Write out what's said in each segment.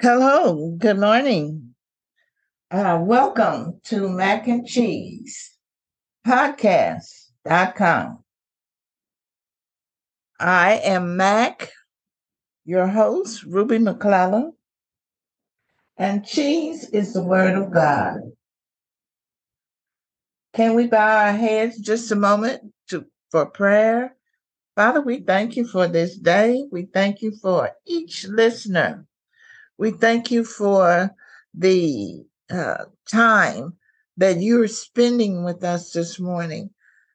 Hello, good morning. Uh, welcome to Mac and Cheese Podcast.com. I am Mac, your host, Ruby McClellan, and cheese is the word of God. Can we bow our heads just a moment to, for prayer? Father, we thank you for this day. We thank you for each listener. We thank you for the uh, time that you're spending with us this morning.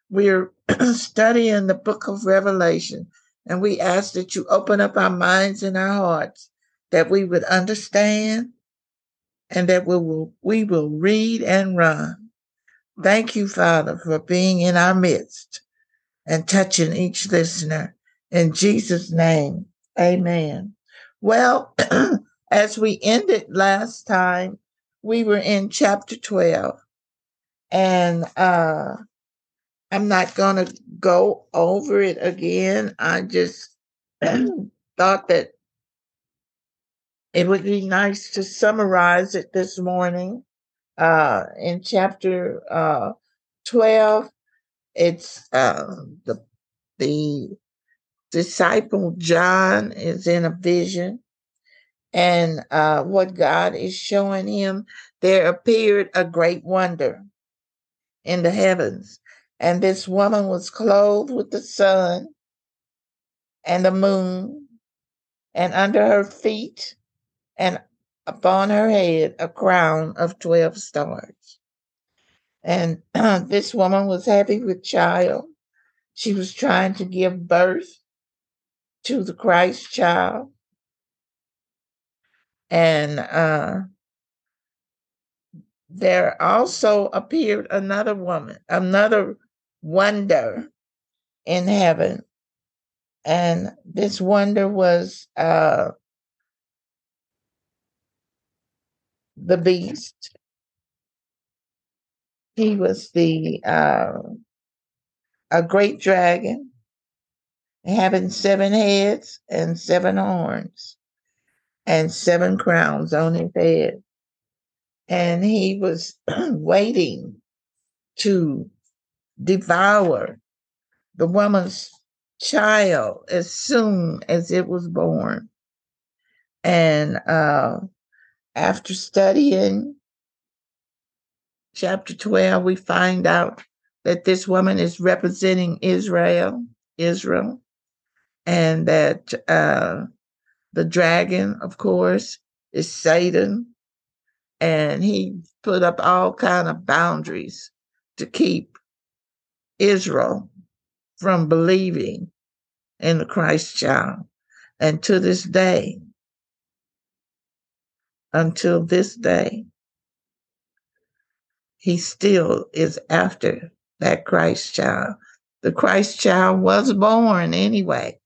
We're studying the book of Revelation, and we ask that you open up our minds and our hearts that we would understand and that we will, we will read and run. Thank you, Father, for being in our midst and touching each listener. In Jesus' name, amen. Well, as we ended last time, we were in chapter 12. And uh, I'm not going to go over it again. I just thought that it would be nice to summarize it this morning. Uh, in chapter uh, 12, it's uh, the the disciple John is in a vision, and uh, what God is showing him, there appeared a great wonder in the heavens, and this woman was clothed with the sun and the moon, and under her feet and upon her head a crown of twelve stars. And this woman was happy with child. She was trying to give birth to the Christ child. And uh, there also appeared another woman, another wonder in heaven. And this wonder was uh, the beast he was the uh, a great dragon having seven heads and seven horns and seven crowns on his head. And he was waiting to devour the woman's child as soon as it was born. And uh, after studying chapter 12, we find out that this woman is representing Israel, Israel, and that uh, the dragon, of course, is Satan, and he put up all kind of boundaries to keep Israel from believing in the Christ child. And to this day, until this day, he still is after that Christ child. The Christ child was born anyway.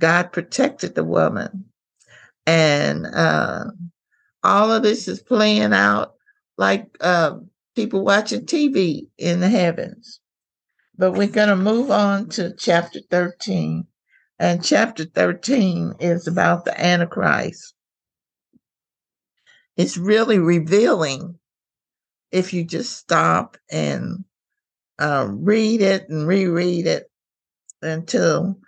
God protected the woman. And uh, all of this is playing out like uh, people watching TV in the heavens. But we're going to move on to chapter 13. And chapter 13 is about the Antichrist. It's really revealing if you just stop and uh, read it and reread it until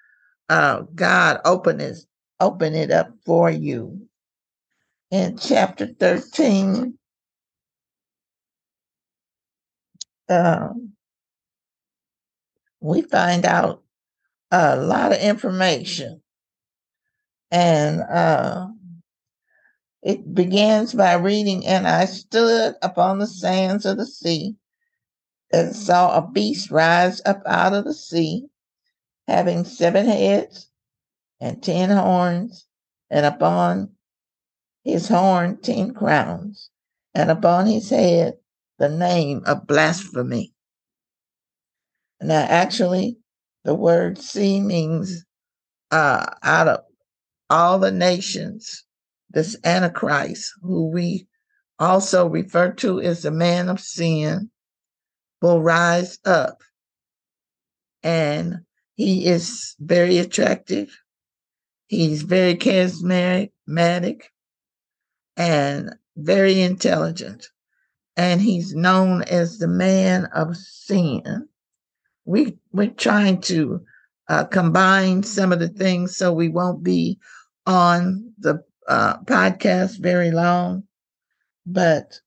uh, God open it, open it up for you. In chapter 13, um, we find out a lot of information. And uh, it begins by reading, And I stood upon the sands of the sea and saw a beast rise up out of the sea, having seven heads and ten horns, and upon his horn ten crowns, and upon his head the name of blasphemy. Now, actually, the word sea means uh, out of all the nations this Antichrist, who we also refer to as the man of sin, will rise up. And he is very attractive. He's very charismatic and very intelligent. And he's known as the man of sin. We, we're trying to uh, combine some of the things so we won't be on the uh, podcast very long. But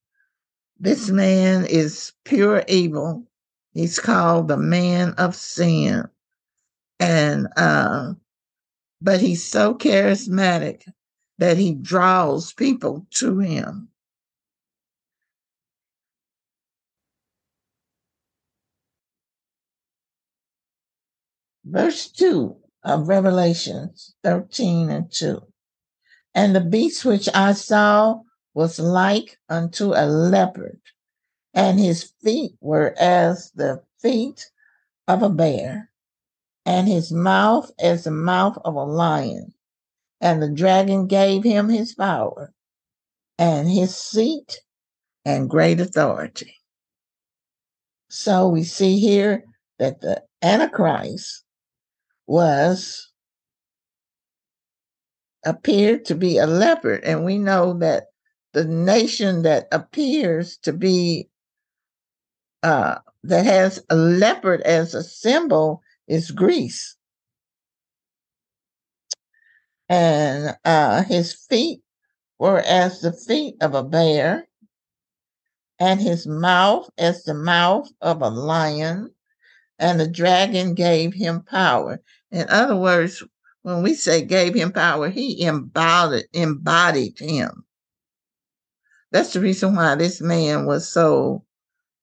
this man is pure evil. He's called the man of sin. And, uh, but he's so charismatic that he draws people to him. Verse 2 of Revelations 13 and 2. And the beast which I saw was like unto a leopard, and his feet were as the feet of a bear, and his mouth as the mouth of a lion. And the dragon gave him his power and his seat and great authority. So we see here that the Antichrist was appeared to be a leopard, and we know that the nation that appears to be uh, that has a leopard as a symbol is Greece. And uh, his feet were as the feet of a bear, and his mouth as the mouth of a lion, and the dragon gave him power. In other words, when we say gave him power, he embodied embodied him. That's the reason why this man was so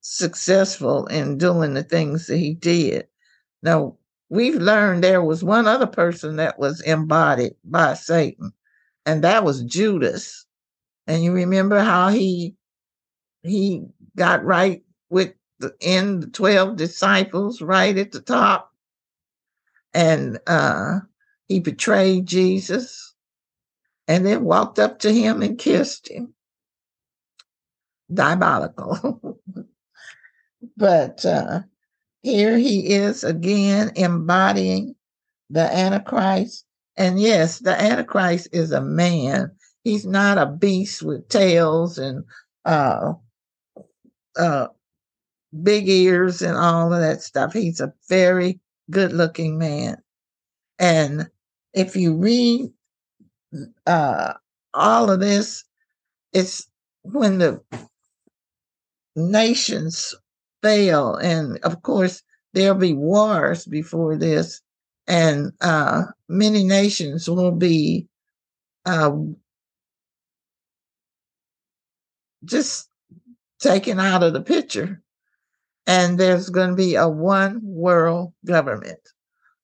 successful in doing the things that he did. Now, we've learned there was one other person that was embodied by Satan, and that was Judas. And you remember how he he got right with the in the 12 disciples right at the top? And uh he betrayed Jesus and then walked up to him and kissed him. Diabolical. But uh here he is again embodying the antichrist and yes the antichrist is a man he's not a beast with tails and uh uh big ears and all of that stuff. He's a very good looking man. And if you read uh, all of this, it's when the nations fail. And of course, there'll be wars before this, and uh, many nations will be uh, just taken out of the picture and there's going to be a one world government,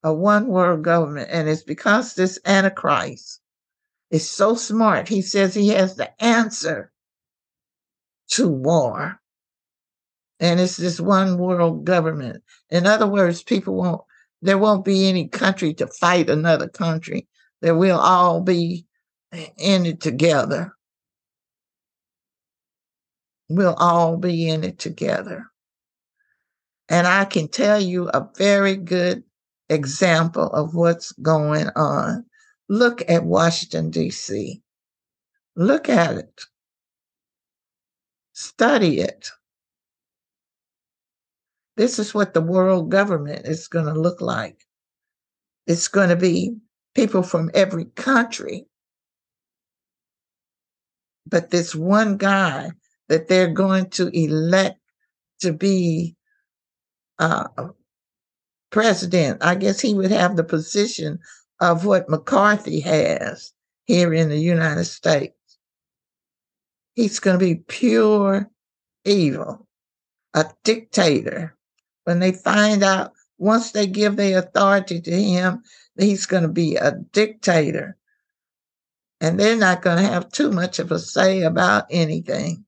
a one world government. And it's because this Antichrist is so smart. He says he has the answer to war. And it's this one world government. In other words, people won't, there won't be any country to fight another country. There will all be in it together. We'll all be in it together. And I can tell you a very good example of what's going on. Look at Washington, D.C. Look at it. Study it. This is what the world government is going to look like. It's going to be people from every country. But this one guy that they're going to elect to be uh, president, I guess he would have the position of what McCarthy has here in the United States. He's going to be pure evil, a dictator. When they find out, once they give their authority to him, he's going to be a dictator. And they're not going to have too much of a say about anything.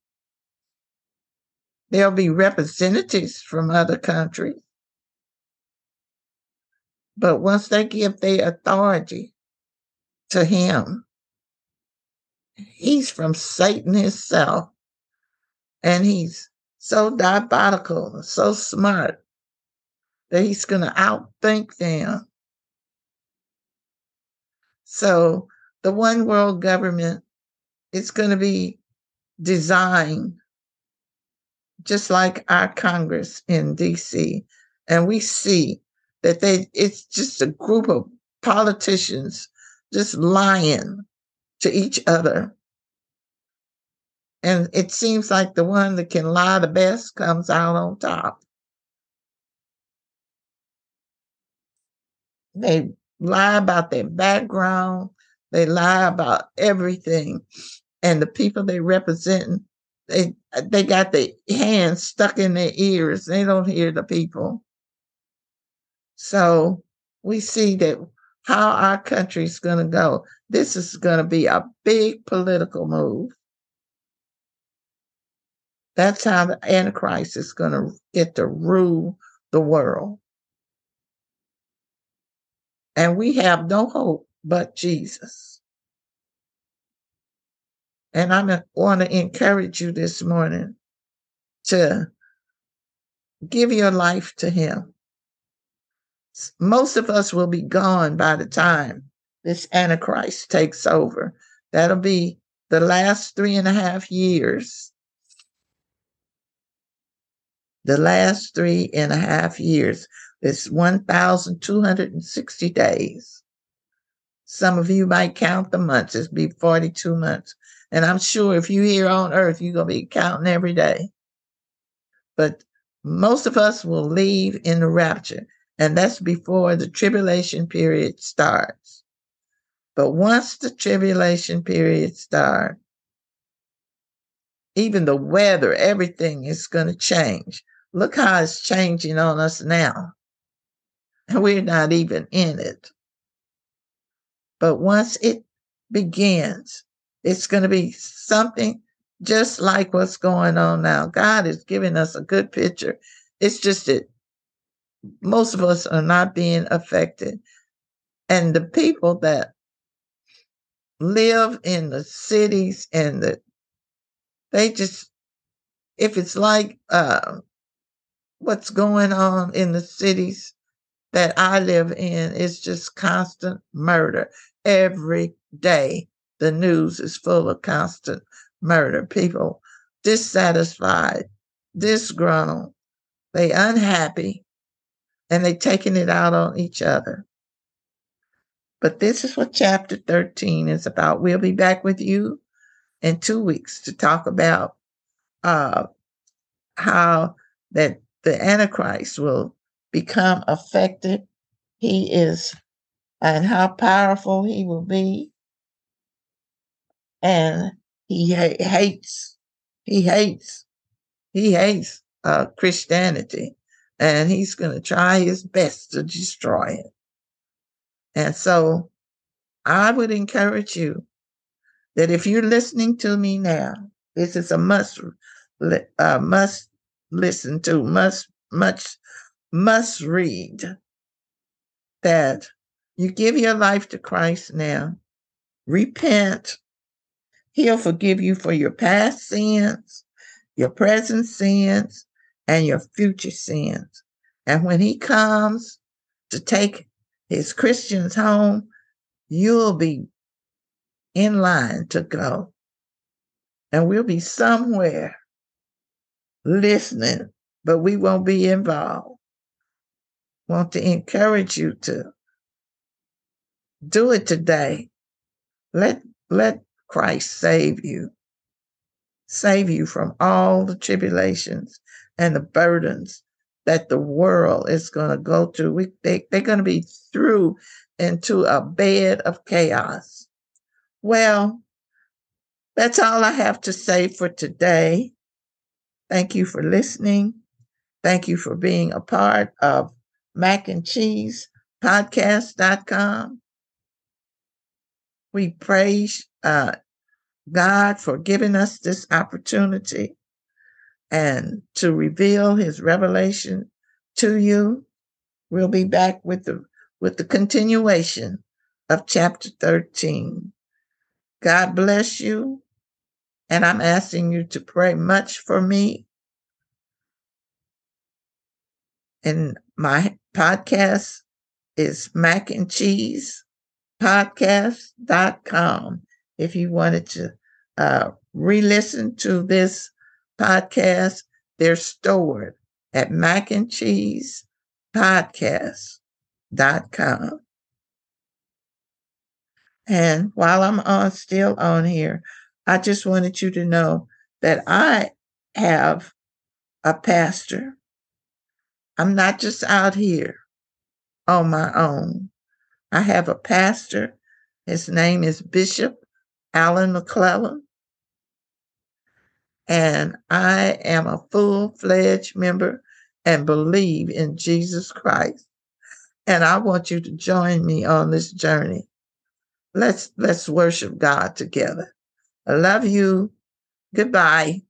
There'll be representatives from other countries. But once they give their authority to him, he's from Satan himself. And he's so diabolical, so smart that he's going to outthink them. So the one world government is going to be designed just like our Congress in DC. And we see that they it's just a group of politicians just lying to each other. And it seems like the one that can lie the best comes out on top. They lie about their background, they lie about everything. And the people they represent, they they got their hands stuck in their ears. They don't hear the people. So we see that how our country is going to go. This is going to be a big political move. That's how the Antichrist is going to get to rule the world. And we have no hope but Jesus. And I want to encourage you this morning to give your life to Him. Most of us will be gone by the time this Antichrist takes over. That'll be the last three and a half years. The last three and a half years. It's 1,260 days. Some of you might count the months. It'll be 42 months. And I'm sure if you're here on earth, you're going to be counting every day. But most of us will leave in the rapture, and that's before the tribulation period starts. But once the tribulation period starts, even the weather, everything is going to change. Look how it's changing on us now we're not even in it. But once it begins, it's going to be something just like what's going on now. God is giving us a good picture. It's just that most of us are not being affected. And the people that live in the cities and the they just if it's like uh, what's going on in the cities that I live in is just constant murder. Every day, the news is full of constant murder. People dissatisfied, disgruntled, they unhappy, and they taking it out on each other. But this is what chapter 13 is about. We'll be back with you in two weeks to talk about uh, how that the Antichrist will become affected. He is, and how powerful he will be. And he ha- hates, he hates, he hates uh, Christianity. And he's going to try his best to destroy it. And so I would encourage you that if you're listening to me now, this is a must, uh, must listen to, must, much must read that you give your life to Christ now, repent, He'll forgive you for your past sins, your present sins, and your future sins. And when He comes to take His Christians home, you'll be in line to go. And we'll be somewhere listening, but we won't be involved want to encourage you to do it today. Let, let Christ save you. Save you from all the tribulations and the burdens that the world is going to go through. We, they, they're going to be through into a bed of chaos. Well, that's all I have to say for today. Thank you for listening. Thank you for being a part of mac and cheese podcast.com. We praise uh, God for giving us this opportunity and to reveal his revelation to you. We'll be back with the with the continuation of chapter 13. God bless you. And I'm asking you to pray much for me. And my podcast is Mac and Cheese podcast.com. If you wanted to uh, re listen to this podcast, they're stored at mac and cheese podcast.com. And while I'm on still on here, I just wanted you to know that I have a pastor. I'm not just out here on my own. I have a pastor. His name is Bishop Alan McClellan. And I am a full fledged member and believe in Jesus Christ. And I want you to join me on this journey. Let's let's worship God together. I love you. Goodbye.